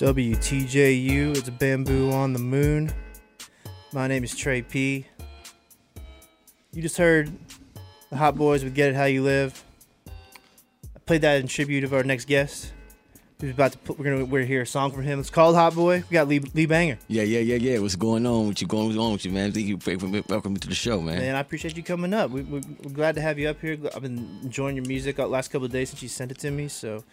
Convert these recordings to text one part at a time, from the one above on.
WTJU, it's a Bamboo on the Moon. My name is Trey P. You just heard the Hot Boys with Get It How You Live. I played that in tribute of our next guest. Who's about to put, we're gonna we're hear a song from him. It's called Hot Boy. We got Lee, LeeBangah. Yeah, yeah, yeah, yeah. What's going on with you? Going on with you, man? Thank you for me. welcome to the show, man. Man, I appreciate you coming up. We, we, are glad to have you up here. I've been enjoying your music the last couple of days since you sent it to me. So,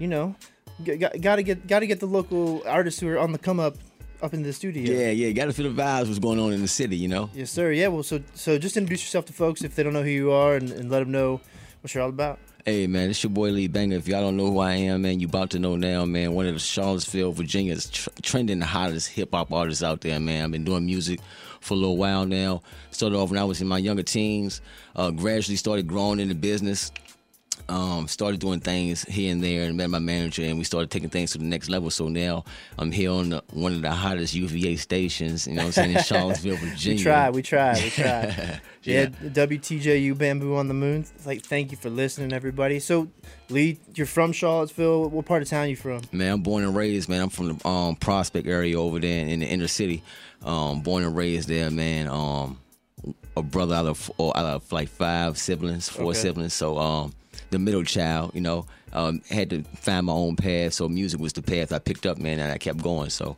you know, got, got to get got to get the local artists who are on the come up up in the studio. Yeah, yeah. Got to feel the vibes. What's going on in the city? You know. Yes, sir. Yeah. Well, so so just introduce yourself to folks if they don't know who you are, and, and let them know what you're all about. Hey man, it's your boy LeeBangah. If y'all don't know who I am, man, you about to know now, man. One of the Charlottesville, Virginia's tr- trending the hottest hip hop artists out there, man. I've been doing music for a little while now. Started off when I was in my younger teens. Uh, gradually started growing in the business um, started doing things here and there and met my manager and we started taking things to the next level. So now I'm here on the, one of the hottest UVA stations, you know what I'm saying, in Charlottesville, Virginia. we try, we try, we try. yeah. yeah, WTJU Bamboo on the Moon. It's Like, thank you for listening, everybody. So, Lee, you're from Charlottesville. What part of town you from? Man, I'm born and raised, man. I'm from the um, Prospect area over there in the inner city. Um, born and raised there, man. Um, a brother out of, out of like five siblings, four okay. siblings. So, um, the middle child, you know. Um, had to find my own path, so music was the path I picked up, man, and I kept going. So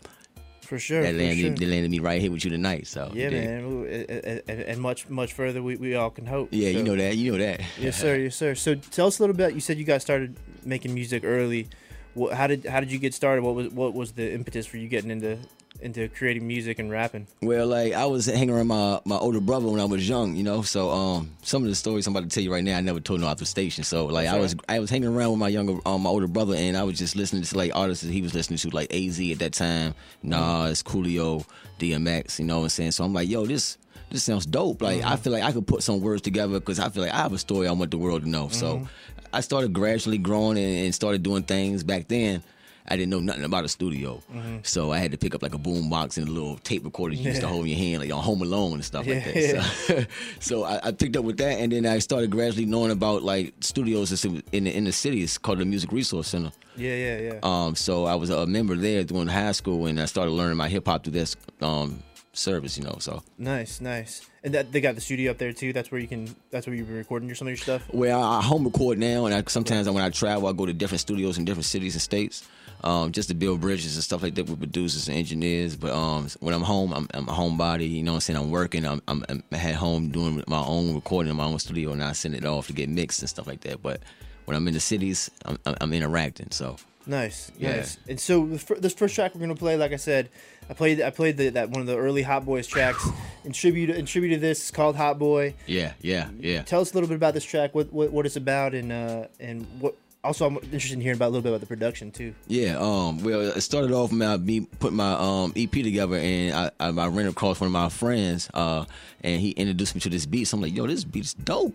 for sure, that landed, sure. that landed me right here with you tonight. So yeah, man, and, and, much much further we, we all can hope. Yeah, so. you know that, you know that. yes, sir, yes, sir. So tell us a little bit. You said you guys started making music early. What, how did how did you get started? What was what was the impetus for you getting into into creating music and rapping? Well, like I was hanging around my, my older brother when I was young, you know. So um, some of the stories I'm about to tell you right now, I never told no other station. So like That's I was I was hanging around with my younger um, my older brother, and I was just listening to like artists that he was listening to, like AZ at that time. Nas, Coolio, DMX. You know what I'm saying? So I'm like, yo, this this sounds dope. Like mm-hmm. I feel like I could put some words together because I feel like I have a story I want the world to know. Mm-hmm. So I started gradually growing and, and started doing things back then I didn't know nothing about a studio, mm-hmm. so I had to pick up like a boom box and a little tape recorder you yeah. used to hold in your hand, like on Home Alone and stuff yeah. like that. So, so I, I, picked up with that, and then I started gradually knowing about like studios in the in the city. It's called the Music Resource Center. Yeah, yeah, yeah. Um, so I was a member there during high school, and I started learning my hip hop through this um service, you know. So nice, nice. And that they got the studio up there too. That's where you can. That's where you've been recording your, some of your stuff. Well, I, I home record now, and I, sometimes yeah. when I travel, I go to different studios in different cities and states um, just to build bridges and stuff like that with producers and engineers. But um, when I'm home, I'm, I'm, a homebody. You know what I'm saying? I'm working. I'm, I'm, I'm at home doing my own recording in my own studio, and I send it off to get mixed and stuff like that. But when I'm in the cities, I'm, I'm interacting. So nice, yeah. nice. And so this first track we're gonna play, like I said, I played I played the, that one of the early Hot Boys tracks. in tribute in tribute to this, it's called Hot Boy. Yeah, yeah, yeah. Tell us a little bit about this track. What what, what it's about, and uh, and what also I'm interested in hearing about a little bit about the production too. Yeah, um, well, it started off with me putting my um EP together, and I, I, I ran across one of my friends, uh, and he introduced me to this beat. So I'm like, yo, this beat's dope.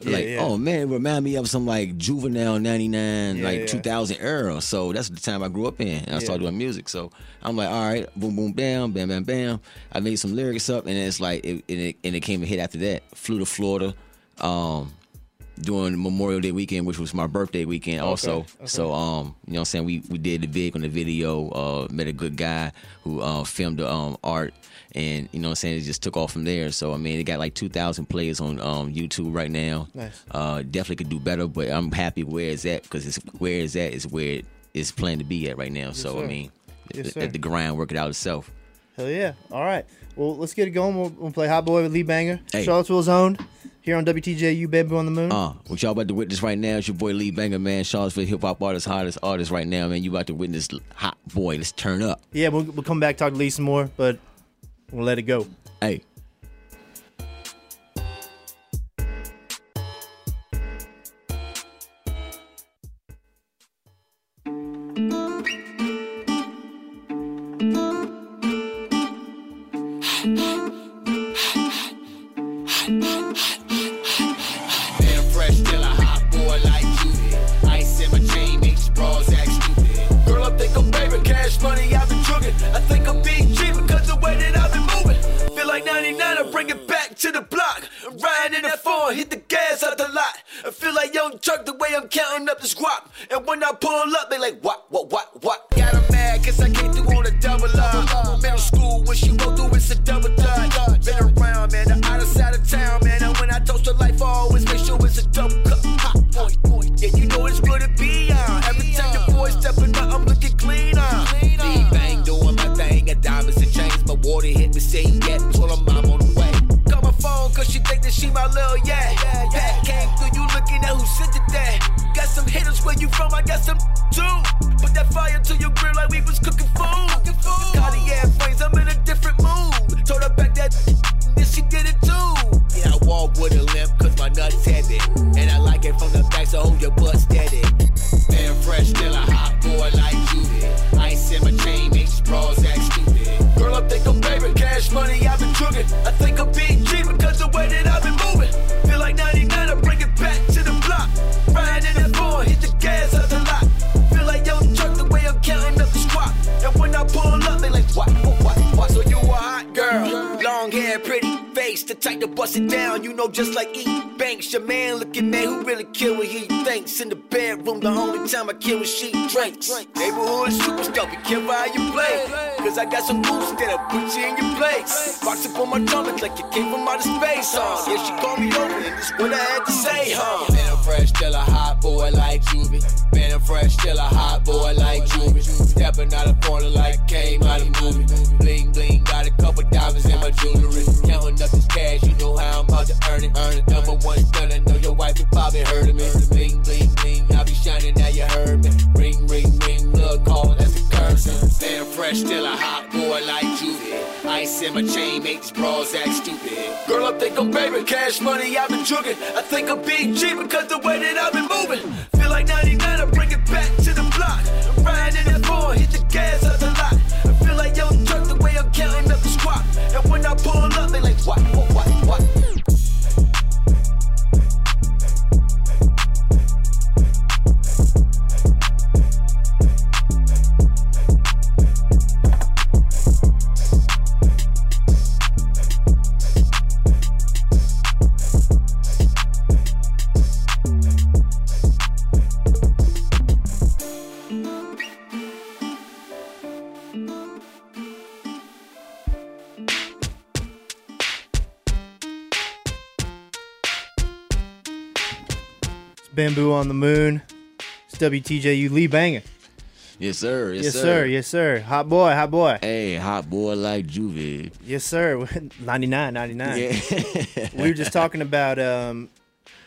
Yeah, like, yeah. oh man, remind me of some like juvenile '99, yeah, like 2000 era. So that's the time I grew up in, and I started doing music. So I'm like, all right, boom, boom, bam, bam, bam, bam. I made some lyrics up, and it's like, it, and, it, and it came a hit after that. Flew to Florida. Um, during Memorial Day weekend, which was my birthday weekend also. Okay, okay. So um, you know what I'm saying, we we did the big on the video, uh met a good guy who uh filmed the um art and you know what I'm saying, it just took off from there. So I mean it got like two thousand plays on um YouTube right now. Nice. Uh definitely could do better, but I'm happy where it's at because it's where it's at is where it is planned to be at right now. Yes, so sir. I mean yes, let the grind work it out itself. Hell yeah. All right. Well let's get it going. We'll, we'll play Hot Boy with LeeBangah. Hey. Charlottesville's own here on WTJU Bamboo on the Moon. Uh, what y'all about to witness right now is your boy LeeBangah, man. Charlottesville hip hop artist, hottest artist right now, man. You about to witness hot boy. Let's turn up. Yeah, we'll, we'll come back talk to Lee some more, but we'll let it go. Hey. I'm counting up this guap. And when I pull up, they like, what, just like E Banks, your man looking man who really kill what he thinks. In the bedroom, the only time I kill when she drinks. Neighborhood superstar, be careful how you play. Cause I got some moves that'll put you in your place. Box up on my drum, like you came from outer space, huh? Yeah, she called me over, and this what I had to say, huh? Man, I'm fresh, still a hot boy like Juvie. Man, I'm fresh, still a hot boy like Juvie. Stepping out of corner like came out of movie. It. Number one stunner, know your wife and Bobby heard of me. Bling, bling, bling, I be shining, now you heard me. Ring, ring, ring, look, call, that's a curse. Man, fresh, still a hot boy like Judy. Ice in my chain, make these bras act stupid. Girl, I think I'm baby, cash money, I've been jugging. I think I'm cheap because the way that I've been moving. WTJU LeeBangah. Yes, sir. Yes, Yes, sir. Yes, sir. Hot boy. Hot boy. Hey, hot boy like Juvie. Yes, sir. 99, 99. Yeah. We were just talking about, um,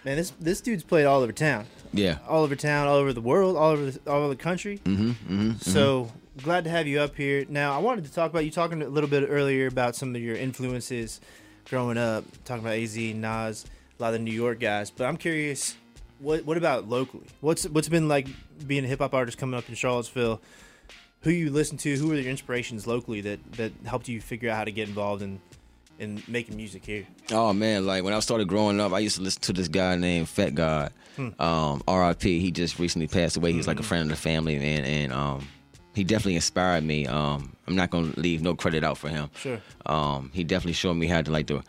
man, this this dude's played all over town. yeah. All over town, all over the world, all over the, all over the country. Mm-hmm, mm-hmm, So glad to have you up here. Now, I wanted to talk about you talking a little bit earlier about some of your influences growing up, talking about AZ, Nas, a lot of the New York guys. But I'm curious, what what about locally? What's what's been like being a hip hop artist coming up in Charlottesville? Who you listen to? Who are your inspirations locally that that helped you figure out how to get involved in in making music here? Oh man, like when I started growing up, I used to listen to this guy named Fat God. Um, R.I.P. He just recently passed away. He's like a friend of the family, man, and um, he definitely inspired me. Um, I'm not gonna leave no credit out for him. Sure. Um, he definitely showed me how to like to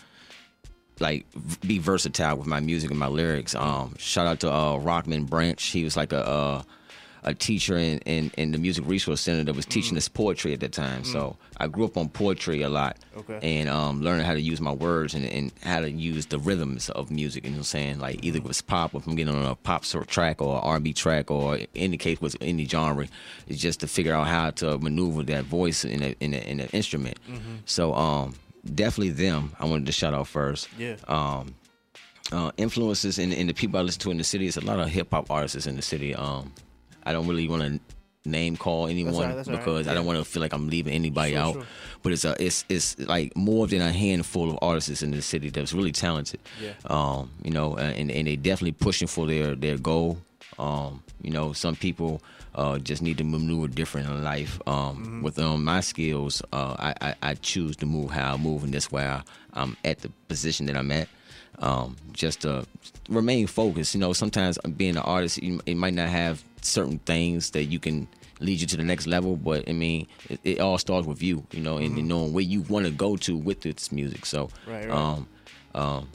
like be versatile with my music and my lyrics. Um, shout out to uh, Rockman Branch. He was like a uh, a teacher in, in, in the music resource center that was teaching us poetry at that time. So I grew up on poetry a lot Okay. and um, learning how to use my words and, and how to use the rhythms of music. You know what I'm saying? Like either if it's pop, if I'm getting on a pop sort of track or R&B track or in the case with any genre, it's just to figure out how to maneuver that voice in a, in a, in an instrument. So um, definitely them. I wanted to shout out first. Yeah. Um, uh, influences in, in the people I listen to in the city. It's a lot of hip hop artists in the city. Um, I don't really want to name call anyone all right, that's all right. because I don't want to feel like I'm leaving anybody Sure, out. sure. But it's a it's it's like more than a handful of artists in the city that's really talented. Yeah. Um, you know, and and they definitely pushing for their their goal. Um, you know, some people uh, just need to maneuver different in life. Um, Mm-hmm. With um, my skills, uh, I, I I choose to move how I move, and that's why I, I'm at the position that I'm at. Um, just to remain focused. You know, sometimes being an artist, you, it might not have certain things that you can lead you to the next level, but I mean, it, it all starts with you. You know, and, and knowing where you want to go to with this music. So, Mm-hmm. Right, right. um, um,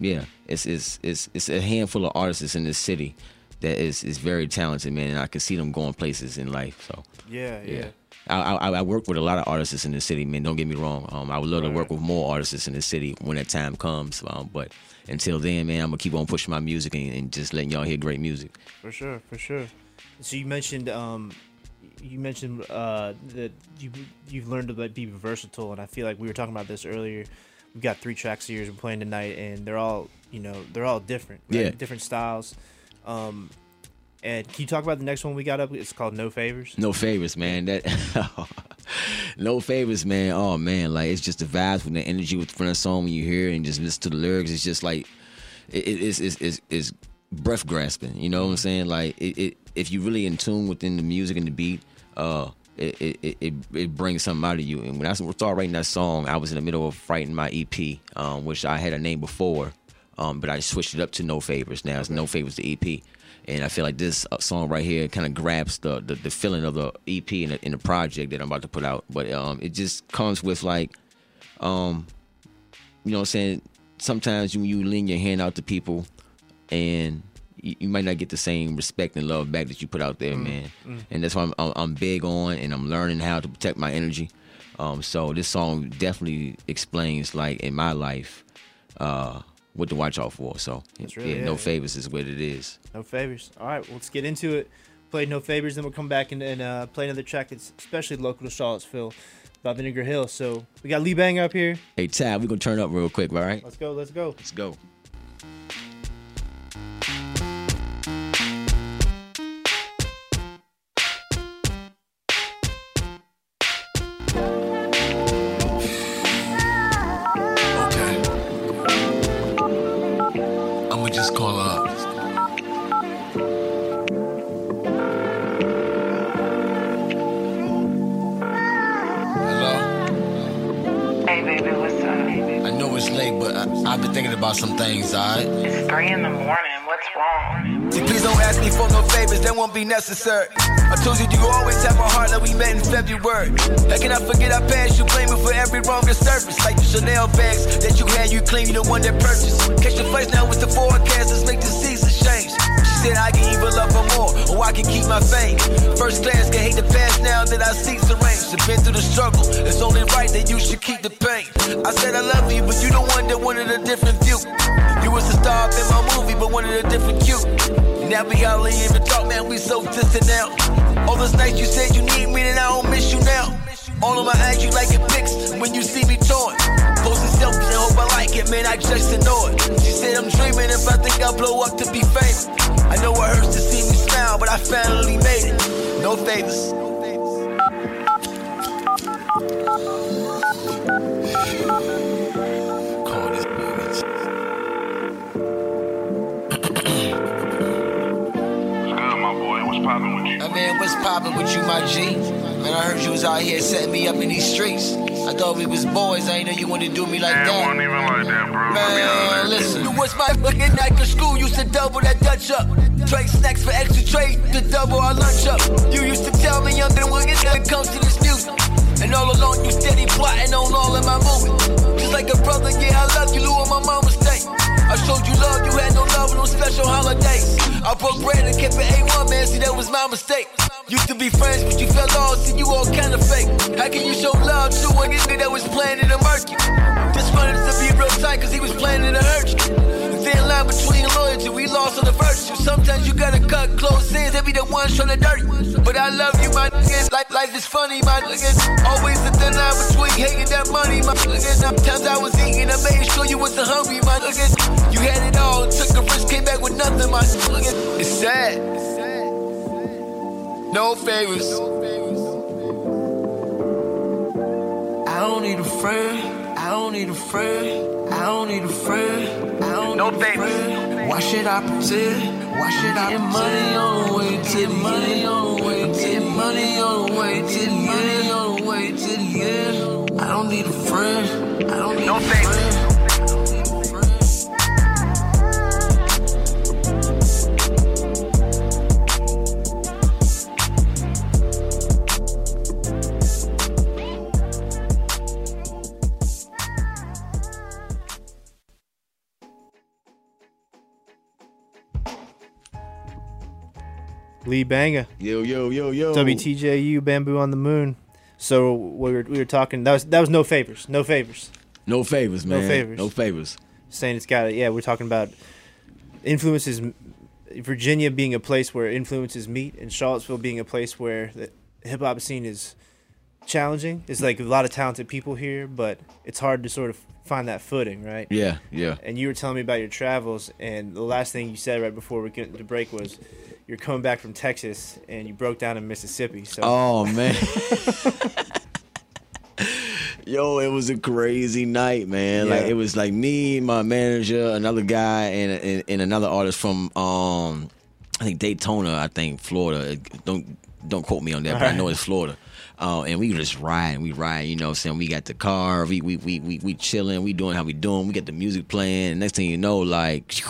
yeah, it's it's it's it's a handful of artists in this city that is is very talented, man, and I can see them going places in life. So Yeah, yeah. yeah. I, I, I work with a lot of artists in the city, man. Don't get me wrong. Um, I would love to work with more artists in the city when that time comes. Um, but until then, man, I'm gonna keep on pushing my music and, and just letting y'all hear great music. For sure, for sure. So you mentioned um, you mentioned uh, that you you've learned to be versatile, and I feel like we were talking about this earlier. We've got three tracks here we're playing tonight, and they're all you know they're all different, right? Yeah. different styles. Um, and can you talk about the next one we got up? It's called No Favors. No favors, man. That no favors, man. Oh man, like it's just the vibes with the energy with from the song when you hear it and just listen to the lyrics. It's just like it, it, it's, it's it's it's breath grasping. You know what I'm saying? Like it, it if you really in tune within the music and the beat, uh. It, it, it, it, it brings something out of you. And when I started writing that song, I was in the middle of writing my EP, um, which I had a name before, um, but I switched it up to No Favors. Now it's No Favors the EP, and I feel like this uh, song right here kind of grabs the, the the feeling of the EP in the, in the project that I'm about to put out. But um, it just comes with like, um, you know, what I'm saying sometimes when you lean your hand out to people, and you, you might not get the same respect and love back that you put out there, man. And that's why I'm, I'm I'm big on, and I'm learning how to protect my energy. Um, so this song definitely explains like in my life, uh, what to watch out for. So really yeah, no favors is what it is. No favors. All right, well, let's get into it. Play No Favors, then we'll come back and, and uh, play another track that's especially local to Charlottesville by Vinegar Hill. So we got Lee Bang up here. Hey, Tab, we're gonna turn up real quick, all right? Let's go, let's go. Let's go. Necessary. I told you you always have my heart like we met in February. How can I forget our past? You blame me for every wrong to surface. Like the Chanel bags that you had, you claim you the one that purchased. Catch the flights now with the forecasters, make the seasons change. She said I can even love her more, or I can keep my fame. First class can hate the past now that I see the range. I've been through the struggle, it's only right that you should keep the pain. I said I love you, but you the one that wanted a different view. You was the star in my movie, but wanted a different cue. Now we hardly even talk, man, we so distant now. All those nights you said you need me, then I don't miss you now. All of my eyes, you like it pics when you see me torn. Posting selfies and hope I like it, man, I just ignore it. She said I'm dreaming if I think I'll blow up to be famous. I know it hurts to see me smile, but I finally made it. No favors. Call What's poppin' with you? Man, what's poppin' with you, my G? Man, I heard you was out here setting me up in these streets. I thought we was boys, I ain't know you wanted to do me like Man, that. wasn't even like that, bro. Man, honest. listen. You was my fucking night to school, used to double that Dutch up. Trade snacks for extra trade to double our lunch up. You used to tell me I'm get when it comes to this music. And all along you steady plotting on all of my movies. Just like a brother, yeah, I love you, Lou, on my mama's day. I showed you love, you had no love on special holidays. I broke bread and kept it A1, man, see that was my mistake. Used to be friends, but you fell off, see you all kind of fake. How can you show love to a nigga that was planning to murk you? Just wanted to be real tight, cause he was planning to hurt you. Thin line between loyalty, we lost on the virtue. Sometimes you gotta cut close ends, they be the ones trying to dirt you. But I love you, my niggas. Life, life is funny, my niggas. Always the thin line between hating that money, my niggas. Sometimes I was eating, I made sure you wasn't hungry, my niggas. You had it all, took a risk, came back with nothing, my niggas. It's sad. No favors. I don't need a friend. I don't need a friend. I don't need a friend. I don't No need a favors. friend. Why should I pretend? Why should I get money on the way to money on the way to money on the way to money on the way to the end? I don't need a friend. I don't need No a favors. friend. LeeBangah, Yo, yo, yo, yo. WTJU, Bamboo on the Moon. So we were we were talking. That was that was no favors, no favors. No favors, man. No favors. No favors. Saying it's got it. Yeah, we're talking about influences. Virginia being a place where influences meet, and Charlottesville being a place where the hip hop scene is challenging. It's like a lot of talented people here, but it's hard to sort of find that footing, right? Yeah, yeah. and you were telling me about your travels, and the last thing you said right before we get to break was you're coming back from Texas and you broke down in Mississippi. So Oh man. Yo, it was a crazy night, man. Like it was like me, my manager, another guy, and, and and another artist from um, I think Daytona, I think Florida. Don't don't quote me on that, but I know it's Florida. Uh, and we just riding, we ride, you know what I'm saying? We got the car, we we we we, we chilling, we doing how we doing, we got the music playing, next thing you know, like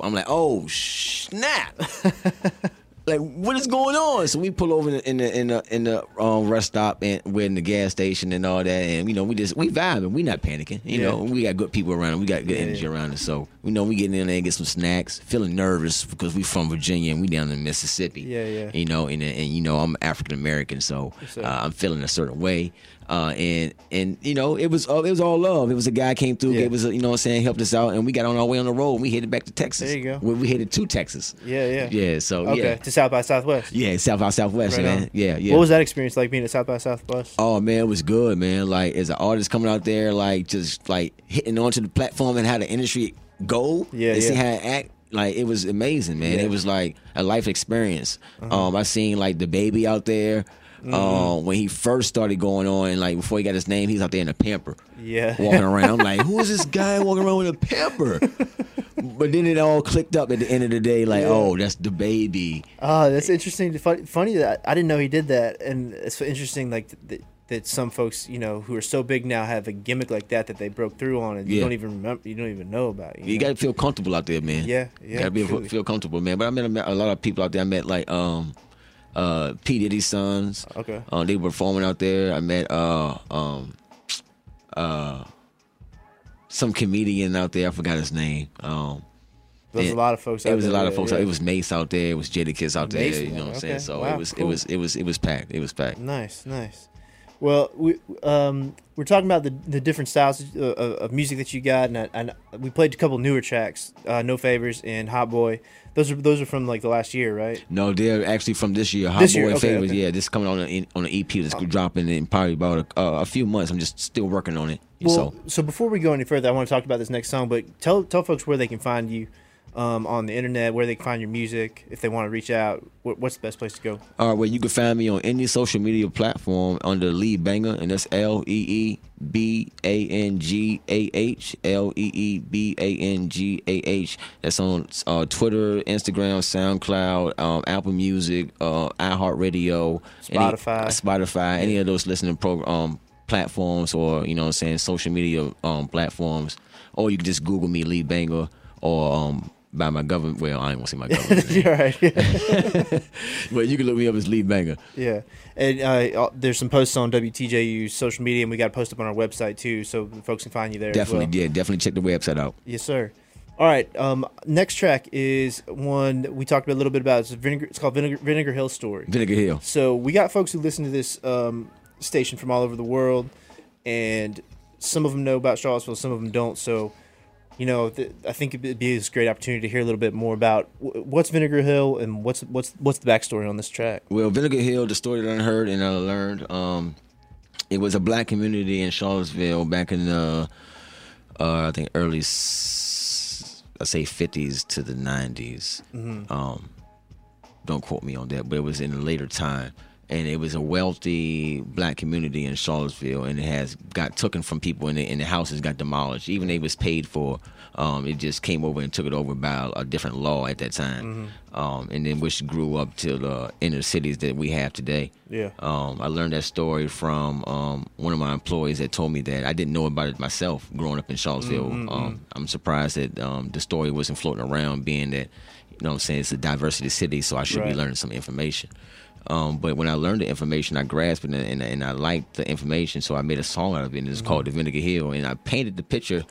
I'm like, oh snap. like what is going on? So we pull over in the in the in the, in the um, rest stop and we're in the gas station and all that, and you know we just we vibing, we not panicking. You Yeah. know we got good people around, we got good Yeah, energy around us. So we know we getting in there and get some snacks, feeling nervous because we from Virginia and we down in Mississippi. Yeah, yeah. You know, and and you know I'm African American, so uh, I'm feeling a certain way. Uh, and and you know it was all it was all love. It was a guy came through, Yeah. gave us a, you know what I'm saying, helped us out, and we got on our way on the road. and We headed back to Texas. There you go. We, we headed to Texas. yeah, yeah, Yeah. So Okay, yeah. to South by Southwest. Yeah, South by Southwest, Right man. on. Yeah, yeah. What was that experience like being at South by Southwest? Oh man, it was good, man. Like as an artist coming out there, like just like hitting onto the platform and how the industry go. Yeah, and see how it act. Like it was amazing, man. Yeah. Uh-huh. It was like a life experience. Um, I seen like DaBaby out there. Mm-hmm. Um, when he first started going on, like before he got his name, he's out there in a pamper, Yeah. walking around. I'm like, who is this guy walking around with a pamper? but then it all clicked up at the end of the day, like, Yeah. oh, that's DaBaby. Oh, that's interesting. Funny, that I didn't know he did that, and it's interesting. Like that, that some folks, you know, who are so big now have a gimmick like that that they broke through on, and you don't even remember, you don't even know about. You, You know? got to feel comfortable out there, man. Yeah, yeah, Got to be truly. feel comfortable, man. But I met, I met a lot of people out there. I met like um, uh, P Diddy's sons. Okay. Uh, they were performing out there. I met uh, um, uh, some comedian out there. I forgot his name. Um, There's it- a lot of folks. It was a lot of folks. It was Mase out there. It was Jadakiss out there. Mase, you know what I'm okay. saying? So Wow, it was cool. it was it was it was packed. It was packed. Nice, nice. Well, we um, we're talking about the the different styles of, of, of music that you got, and, I, and we played a couple newer tracks, uh, "No Favors" and "Hot Boy." Those are those are from like the last year, right? No, they're actually from this year. Hot This Boy year, okay, Favors. okay. Yeah, this is coming on a, on an EP that's dropping in probably about a, uh, a few months. I'm just still working on it. Well, so so before we go any further, I want to talk about this next song, but tell tell folks where they can find you um, on the internet, where they can find your music, if they want to reach out. What, what's the best place to go? All right, well, you can find me on any social media platform under LeeBangah, and that's L E E B A N G A H. L E E B A N G A H. That's on uh, Twitter, Instagram, SoundCloud, um, Apple Music, uh, iHeartRadio, any- Spotify. Spotify, any of those listening program um, platforms, or you know, what I'm saying social media um, platforms, or you can just Google me, LeeBangah, or um, by my government. Well, I ain't gonna say my government. You're right. But you can look me up as LeeBangah. yeah. And uh, there's some posts on WTJU's social media, and we got a post up on our website too, so folks can find you there. Definitely, as well. yeah, definitely check the website out. Yes, sir. All right. Um, next track is one that we talked a little bit about. It's Vinegar. It's called Vinegar, Vinegar Hill Story. Vinegar Hill. So we got folks who listen to this um, station from all over the world, and some of them know about Charlottesville, some of them don't. So, you know, th- I think it'd be this great opportunity to hear a little bit more about wh- what's Vinegar Hill and what's what's what's the backstory on this track. Well, Vinegar Hill, the story that I heard and I learned, um, it was a black community in Charlottesville back in the, uh, I think early, s- I say fifties to the 90s. Um, don't quote me on that, but it was in a later time. And it was a wealthy black community in Charlottesville, and it has got taken from people, and the, and the houses got demolished. Even they was paid for, um, it just came over and took it over by a, a different law at that time, um, and then which grew up to the inner cities that we have today. Yeah. Um, I learned that story from um, one of my employees that told me that I didn't know about it myself growing up in Charlottesville. Um, I'm surprised that um, the story wasn't floating around, being that, you know what I'm saying, it's a diversity city, so I should Right. be learning some information. Um, but when I learned the information, I grasped it and, and, and I liked the information, so I made a song out of it, and it's called The Vinegar Hill. And I painted the picture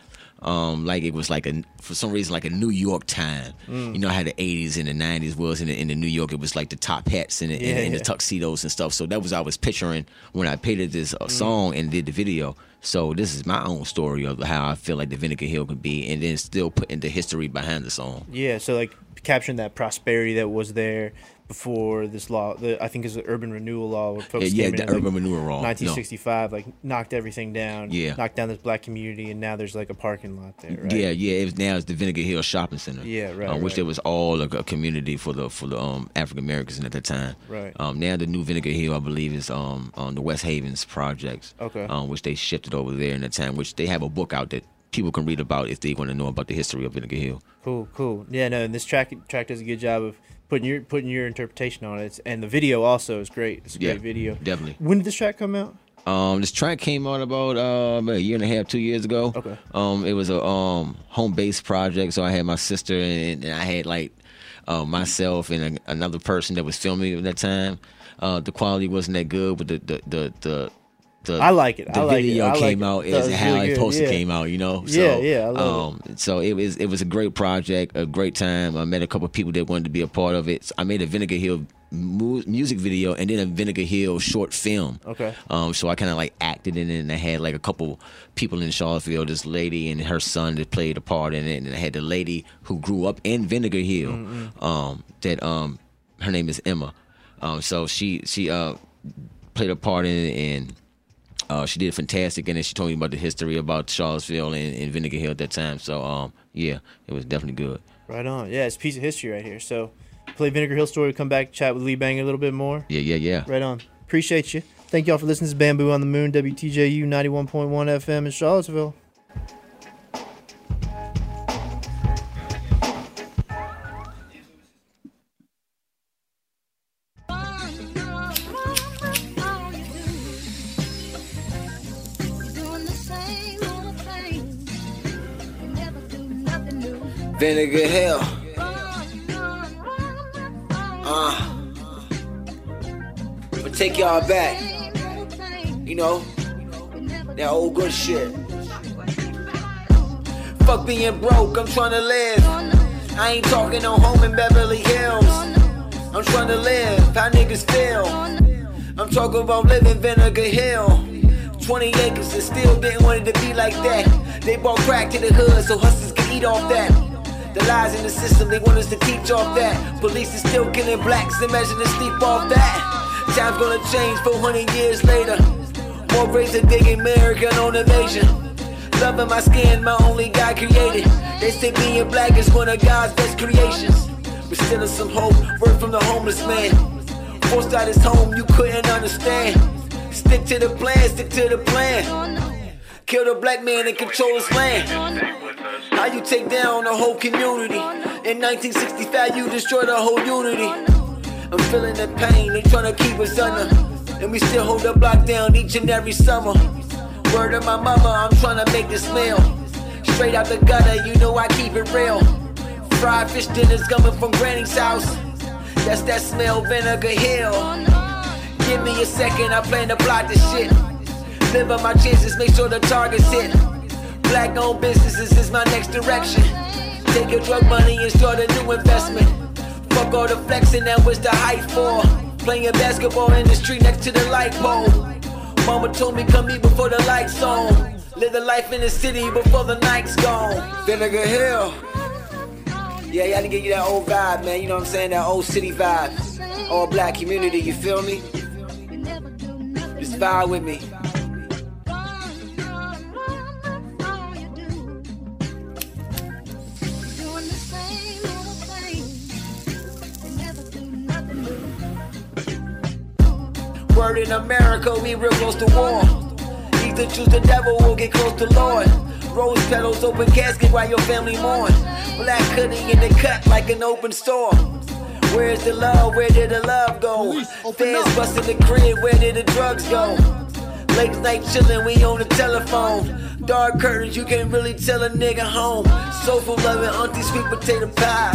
um, like it was like a for some reason like a New York time. Mm. You know how the '80s and the '90s was in the, in the New York. It was like the top hats and the, and, Yeah, and the yeah. tuxedos and stuff. So that was I was picturing when I painted this Mm. uh, song and did the video. So this is my own story of how I feel like the Vinegar Hill can be, and then still putting the history behind the song. Yeah, so like capturing that prosperity that was there before this law. The, I think is the urban renewal law. Where folks Yeah, yeah, the urban renewal law. No. 1965, like knocked everything down. Yeah. knocked down this black community, and now there's like a parking lot there. Right? Yeah, yeah. It was, now it's the Vinegar Hill Shopping Center. Yeah, right, Uh, which right. there was all a, a community for the for the um, African Americans at that time. Right. Um, now the new Vinegar Hill, I believe, is um on the Westhavens projects. Okay. Um, which they shifted over there in that time. Which they have a book out that people can read about if they want to know about the history of Vinegar Hill. Cool, cool. Yeah, no, and this track track does a good job of putting your putting your interpretation on it, It's- and the video also is great. It's a Yeah, great video. definitely. When did this track come out? Um, this track came out about uh, a year and a half, two years ago. Okay. Um, it was a um home based project, so I had my sister and, and I had like uh, myself and a, another person that was filming at that time. Uh, the quality wasn't that good, but the the the the, the I like it. The I like it. video I like came it. out as was how really it Yeah. came out, you know. Yeah, so, yeah, I love um, So it was it was a great project, a great time. I met a couple of people that wanted to be a part of it. So I made a Vinegar Hill mu- music video and then a Vinegar Hill short film. Okay. Um, so I kind of like acted in it, and I had like a couple people in Charlottesville. This lady and her son that played a part in it, and I had the lady who grew up in Vinegar Hill. Um, that um, her name is Emma. Um, so she she uh played a part in it, and uh, she did fantastic. And then she told me about the history about Charlottesville and, and Vinegar Hill at that time. So um, yeah, it was definitely good. Right on. Yeah, it's a piece of history right here. So, play Vinegar Hill story. Come back, chat with Lee Bang a little bit more. Yeah, yeah, yeah. Right on. Appreciate you. Thank y'all for listening to Bamboo on the Moon, WTJU 91.1 FM in Charlottesville. Vinegar Hill. Uh. But take y'all back. You know, that old good shit. Fuck being broke, I'm trying to live. I ain't talking no home in Beverly Hills. I'm trying to live, how niggas feel. I'm talking about living Vinegar Hill. 20 acres and still didn't want it to be like that. They bought crack to the hood so hustlers could eat off that. The lies in the system, they want us to teach off that. Police is still killing blacks and measuring sleep off that. Time's gonna change 400 years later. More race a big American on invasion. Loving my skin, my only God created. They say being black is one of God's best creations. But still some hope, word from the homeless man. Forced out his home, you couldn't understand. Stick to the plan, stick to the plan. Kill the black man and control his land. How you take down a whole community? In 1965, you destroyed a whole unity. I'm feeling the pain, they tryna keep us under. And we still hold the block down each and every summer. Word of my mama, I'm tryna make this meal. Straight out the gutter, you know I keep it real. Fried fish dinners coming from Granny's house. That's that smell, Vinegar Hill. Give me a second, I plan to block this shit. Live on my chances, make sure the target's hit. Black owned businesses is my next direction. Take your drug money and start a new investment. Fuck all the flexing, that was the hype for. Playing basketball in the street next to the light pole. Mama told me come eat before the lights on. Live the life in the city before the night's gone. Vinegar Hill. Yeah, had to give you that old vibe, man. You know what I'm saying? That old city vibe. All black community, you feel me? Just vibe with me. Word in America, we real close to war. Either choose the devil or get close to Lord. Rose petals, open casket while your family mourn. Black hoodie in the cut like an open store. Where's the love? Where did the love go? Fans busting the crib, where did the drugs go? Late night chillin', we on the telephone. Dark curtains, you can't really tell a nigga home. Soulful loving auntie sweet potato pie.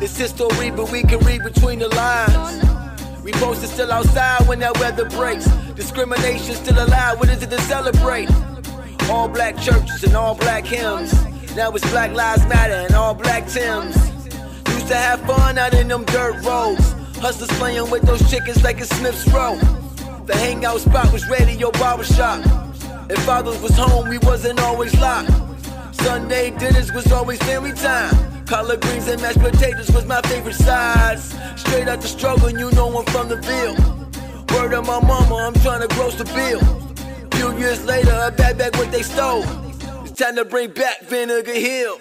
It's history, but we can read between the lines. We posted still outside when that weather breaks. Discrimination still alive, what is it to celebrate? All black churches and all black hymns. Now it's Black Lives Matter and all black Tims. Used to have fun out in them dirt roads. Hustlers playing with those chickens like it's Smith's Row. The hangout spot was radio barbershop. If fathers was home, we wasn't always locked. Sunday dinners was always family time. Collard greens and mashed potatoes was my favorite sides. Straight out the struggle, you know I'm from the Ville. Word of my mama, I'm trying to gross the bill. Few years later, I back back what they stole. It's time to bring back Vinegar Hill.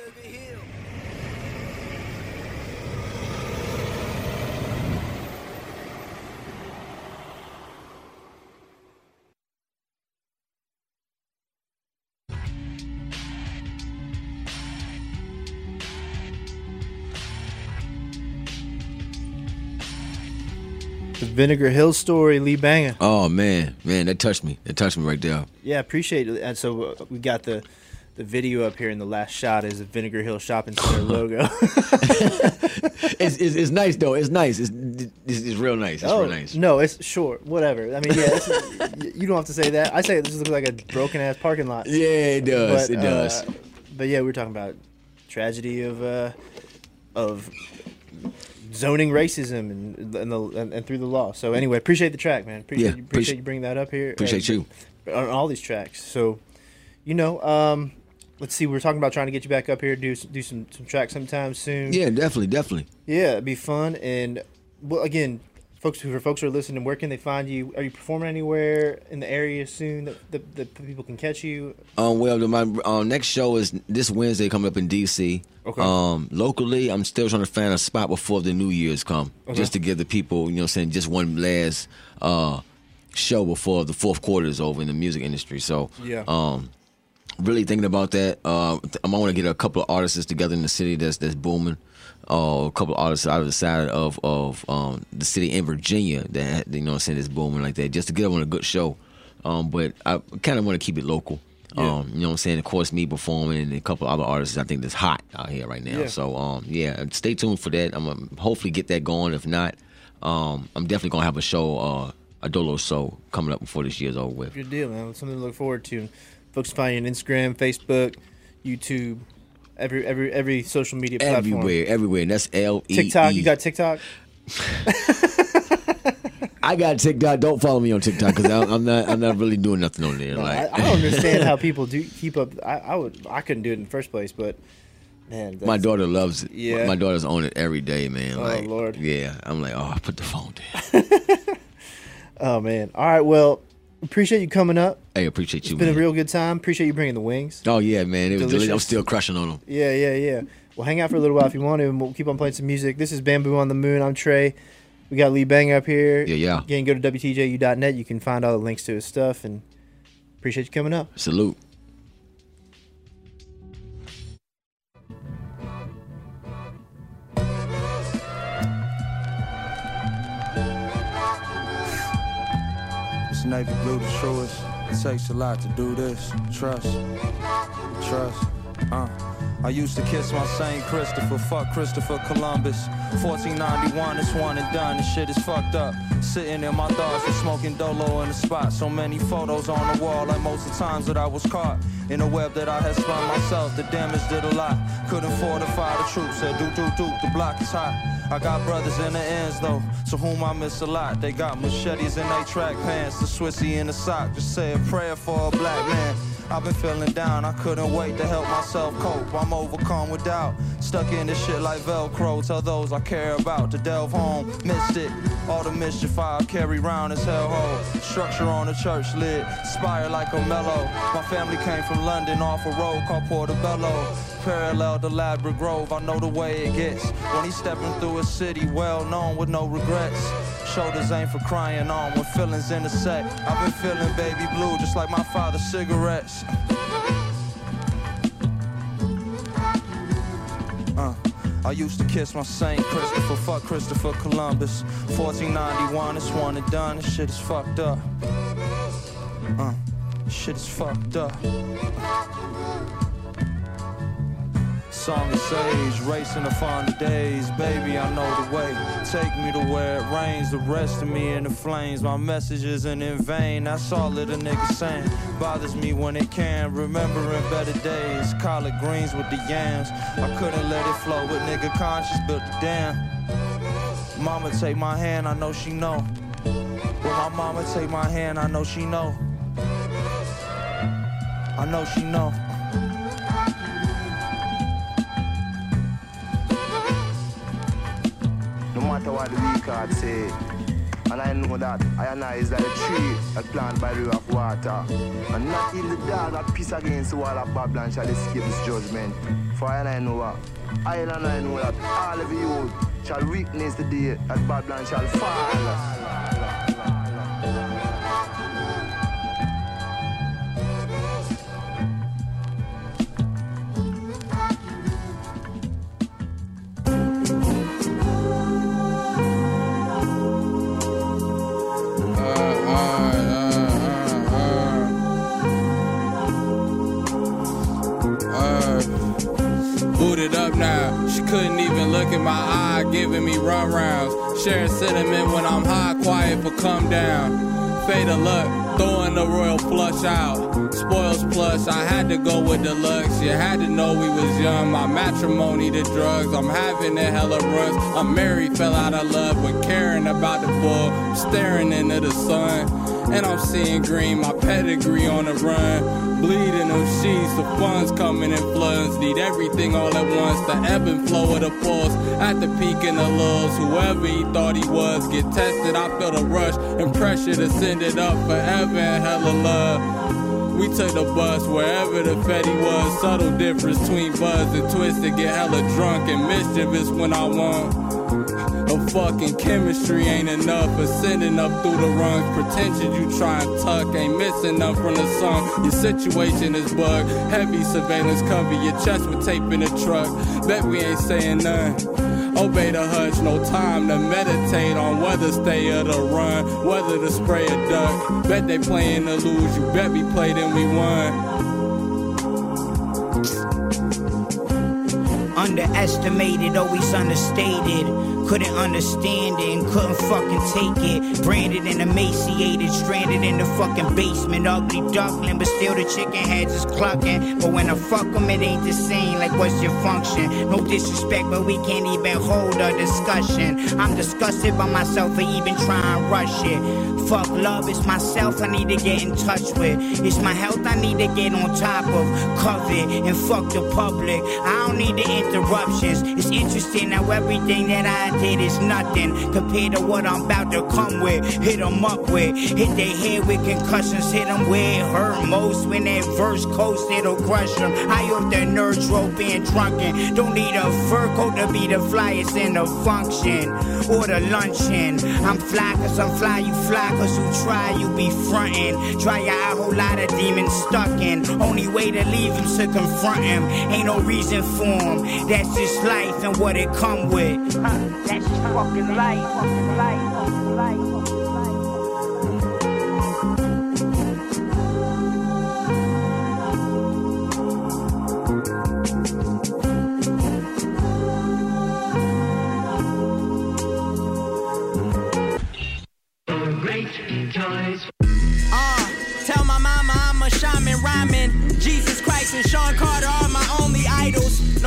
Vinegar Hill story, LeeBangah. Oh man, man, that touched me. That touched me right there. Yeah, appreciate it. And so uh, we got the the video up here, and the last shot is a Vinegar Hill Shopping Center logo. It's, it's, it's nice though. It's nice. It's, it's, it's real nice. It's oh real nice. no, it's short. Whatever. I mean, yeah, you don't have to say that. I say this looks like a broken ass parking lot. Yeah, it does. But, it does. uh, but yeah, we're talking about tragedy of uh, of zoning racism and and, the, and and through the law. So anyway, appreciate the track, man. Appreciate Yeah, you, appreciate you bringing that up here. Appreciate you. on all these tracks. So, you know, um, let's see. We are talking about trying to get you back up here, do do some some tracks sometime soon. Yeah, definitely, definitely. yeah, it'd be fun. And well, again, folks who for folks who are listening, where can they find you? Are you performing anywhere in the area soon that, that, that people can catch you? Um, well, my um, next show is this Wednesday coming up in DC. Okay. Um, locally, I'm still trying to find a spot before the New Year's come, Okay. just to give the people, you know, I'm saying just one last uh, show before the fourth quarter is over in the music industry. So, Yeah. um, really thinking about that. Uh, I might want to get a couple of artists together in the city that's that's booming. Uh, a couple of artists out of the side of of um, the city in Virginia that you know what I'm saying is booming like that, just to get them on a good show. Um, but I kind of want to keep it local. Yeah. Um, you know what I'm saying? Of course, me performing and a couple other artists I think that's hot out here right now. Yeah. So um, yeah, stay tuned for that. I'm gonna hopefully get that going. If not, um, I'm definitely gonna have a show, uh, a Dolo show coming up before this year's over with. Good deal, man. Something to look forward to. Folks find you on Instagram, Facebook, YouTube, every every every social media platform. Everywhere, everywhere. And that's L E. TikTok, you got TikTok? I got TikTok. Don't follow me on TikTok because I'm not. I'm not really doing nothing on there. No, Like I, I don't understand how people do keep up. I, I would, I couldn't do it in the first place, but man, my daughter loves it. Yeah. My daughter's on it every day, man. Oh, like, Lord. Yeah, I'm like, oh, put the phone down. Oh man. All right. Well, appreciate you coming up. hey, appreciate you, It's been man. a real good time. Appreciate you bringing the wings. oh yeah, man. It was delicious. I'm still crushing on them. Yeah, yeah, yeah. Well, hang out for a little while if you want to, and we'll keep on playing some music. This is Bamboo on the Moon. I'm Trey. We got Lee Bang up here. Yeah, yeah. Again, go to WTJU.net. You can find all the links to his stuff, and appreciate you coming up. Salute. It's navy blue the truest. It takes a lot to do this. Trust. Trust. Uh. I used to kiss my Saint Christopher, fuck Christopher Columbus. 1491, it's one and done, this shit is fucked up. Sitting in my thoughts and smoking dolo in the spot. So many photos on the wall, like most of the times that I was caught. In a web that I had spun myself, the damage did a lot. Couldn't fortify the troops, said do do do, the block is hot. I got brothers in the ends though, to whom I miss a lot. They got machetes in their track pants, the Swissy in the sock. Just say a prayer for a black man. I've been feeling down, I couldn't wait to help myself cope. I'm overcome with doubt, stuck in this shit like Velcro. Tell those I care about to delve home, missed it. All the mischief I carry round is hellhole. Structure on a church lid, spire like a mellow. My family came from London off a road called Portobello. Parallel to Ladbroke Grove, I know the way it gets. When he's stepping through a city well known with no regrets. Shoulders ain't for crying on when feelings intersect. I've been feeling baby blue just like my father's cigarettes. Uh, I used to kiss my Saint Christopher, fuck Christopher Columbus. 1491, it's one and done, this shit is fucked up. Uh, shit is fucked up. Song of sage, racing the the days. Baby, I know the way. Take me to where it rains, the rest of me in the flames. My message isn't in vain, that's all that a nigga saying. Bothers me when it can, remembering better days. Collard greens with the yams. I couldn't let it flow, but nigga conscious built the dam. Mama take my hand, I know she know. When my mama take my hand, I know she know. I know she know. Matter what the weak card say, and I know that I and I is like a tree that planted by the river of water. And not in the dog that piss against the wall of Babylon shall escape this judgment. For I know what? I know that all of you shall witness the day that Babylon shall fall. Now. She couldn't even look in my eye, giving me run rounds. Sharing sentiment when I'm high, quiet for come down. Of luck, throwing the royal flush out. Spoils plus, I had to go with deluxe. You had to know we was young. My matrimony, the drugs. I'm having a hella runs. I'm married, fell out of love, but caring about the bull. Staring into the sun. And I'm seeing green, my pedigree on the run. Bleeding them sheets, the funds coming in floods. Need everything all at once. The ebb and flow of the pulse. At the peak and the lows. Whoever he thought he was, get tested. I felt a rush and pressure to send it up forever and hella love. We took the bus wherever the Fetty was. Subtle difference between buzz and twisted. Get hella drunk and mischievous when I want. A fucking chemistry ain't enough. Ascending up through the rungs. Pretentious you try and tuck. Ain't missing up from the sun. Your situation is bugged. Heavy surveillance cover your chest with tape in the truck. Bet we ain't saying none. Obey the hush, no time to meditate on whether stay or to run, whether to spray or duck. Bet they playing to lose, you bet we played and we won. Underestimated, always understated. Couldn't understand it and couldn't fucking take it. Branded and emaciated, stranded in the fucking basement. Ugly duckling, but still the chicken heads is clucking. But when I fuck them, it ain't the same. Like, what's your function? No disrespect, but we can't even hold a discussion. I'm disgusted by myself for even trying to rush it. Fuck love, it's myself I need to get in touch with. It's my health I need to get on top of. Covet and fuck the public. I don't need the interruptions. It's interesting how everything that I did is nothing compared to what I'm about to come with. Hit them up with. Hit their head with concussions. Hit them where it hurt most. When that verse coast, it'll crush them. I off the nerve rope being drunken. Don't need a fur coat to be the flyest in the function or the luncheon. I'm fly cause I'm fly, you fly cause you try, you be frontin'. Try a whole lot of demons stuck in. Only way to leave him to confront him. Ain't no reason for him. That's just life and what it come with. That's fucking life, fucking life, fucking life.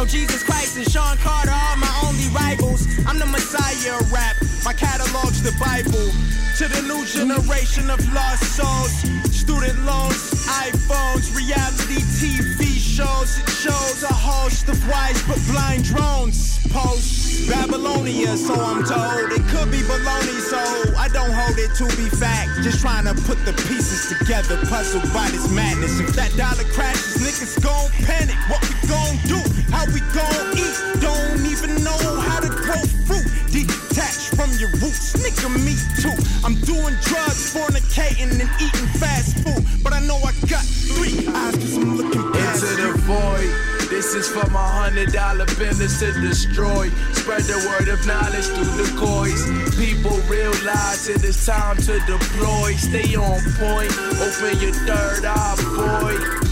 Jesus Christ and Shawn Carter are my only rivals. I'm the messiah of rap. My catalog's the Bible. To the new generation of lost souls. Student loans, iPhones, reality TV shows. It shows a host of wise but blind drones. Post Babylonia, so I'm told. It could be baloney, so I don't hold it to be fact. Just trying to put the pieces together, puzzled by this madness. If that dollar crashes, niggas gon' panic. What we gon' do? How we gon' eat? Don't even know how to grow fruit. Detached from your roots, nigga, me too. I'm doing drugs, fornicating, and eating fast food. But I know I got three eyes, cause I'm looking past Into the void. This is for my hundred dollar business to destroy. Spread the word of knowledge through the coys. People realize it is time to deploy. Stay on point. Open your third eye, boy.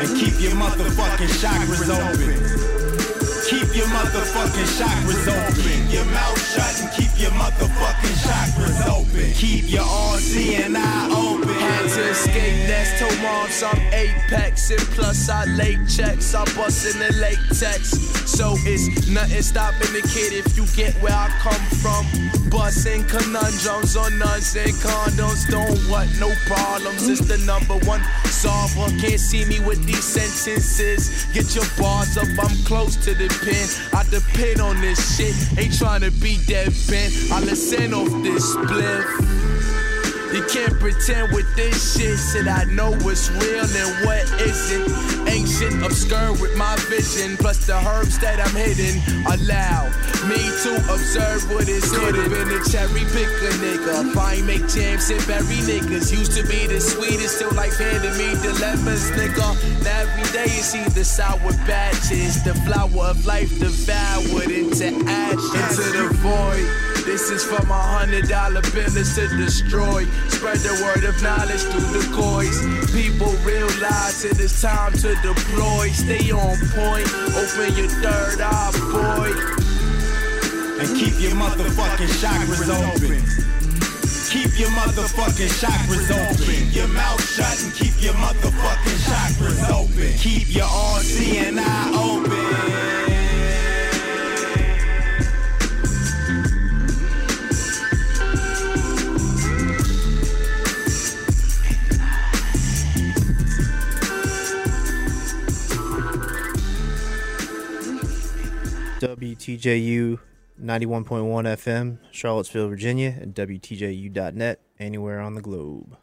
And keep your motherfucking chakras open. Keep your motherfucking chakras open. Keep your mouth shut and keep your motherfucking chakras open. Keep your RC and I open. Had to escape, that's moms I'm apex. And plus, I late checks, I bust in the latex. So it's nothing stopping the kid if you get where I come from. Busting conundrums on nuns and condoms. Don't what, no problems. It's the number one solver. Can't see me with these sentences. Get your bars up, I'm close to the pin. I depend on this shit. Ain't trying to be dead bent. I listen off this spliff. You can't pretend with this shit. Said I know what's real and what isn't. Ancient, obscure with my vision. Plus the herbs that I'm hitting. Allow me to observe what is hidden. Been a cherry picker nigga. Fine make jams and bury niggas. Used to be the sweetest, still life handed me dilemmas, nigga. Now every day see the sour batches. The flower of life devoured into ashes. Into the void. This is for my hundred dollar business to destroy. Spread the word of knowledge through the coys. People realize it is time to deploy. Stay on point. Open your third eye, boy. And keep your motherfucking chakras open. Keep your motherfucking chakras open. Keep your mouth shut and keep your motherfucking chakras open. Keep your RC and I open. WTJU 91.1 FM, Charlottesville, Virginia, and WTJU.net, anywhere on the globe.